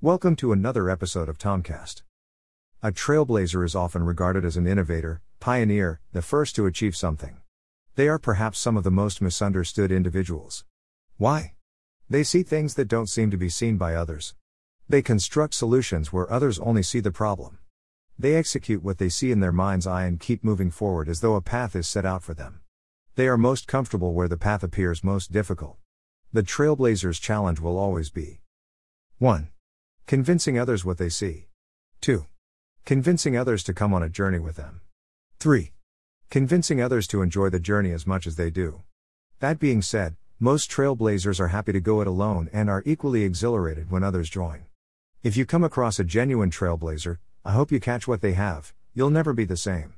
Welcome to another episode of Tomcast. A trailblazer is often regarded as an innovator, pioneer, the first to achieve something. They are perhaps some of the most misunderstood individuals. Why? They see things that don't seem to be seen by others. They construct solutions where others only see the problem. They execute what they see in their mind's eye and keep moving forward as though a path is set out for them. They are most comfortable where the path appears most difficult. The trailblazer's challenge will always be 1. Convincing others what they see. 2. Convincing others to come on a journey with them. 3. Convincing others to enjoy the journey as much as they do. That being said, most trailblazers are happy to go it alone and are equally exhilarated when others join. If you come across a genuine trailblazer, I hope you catch what they have, you'll never be the same.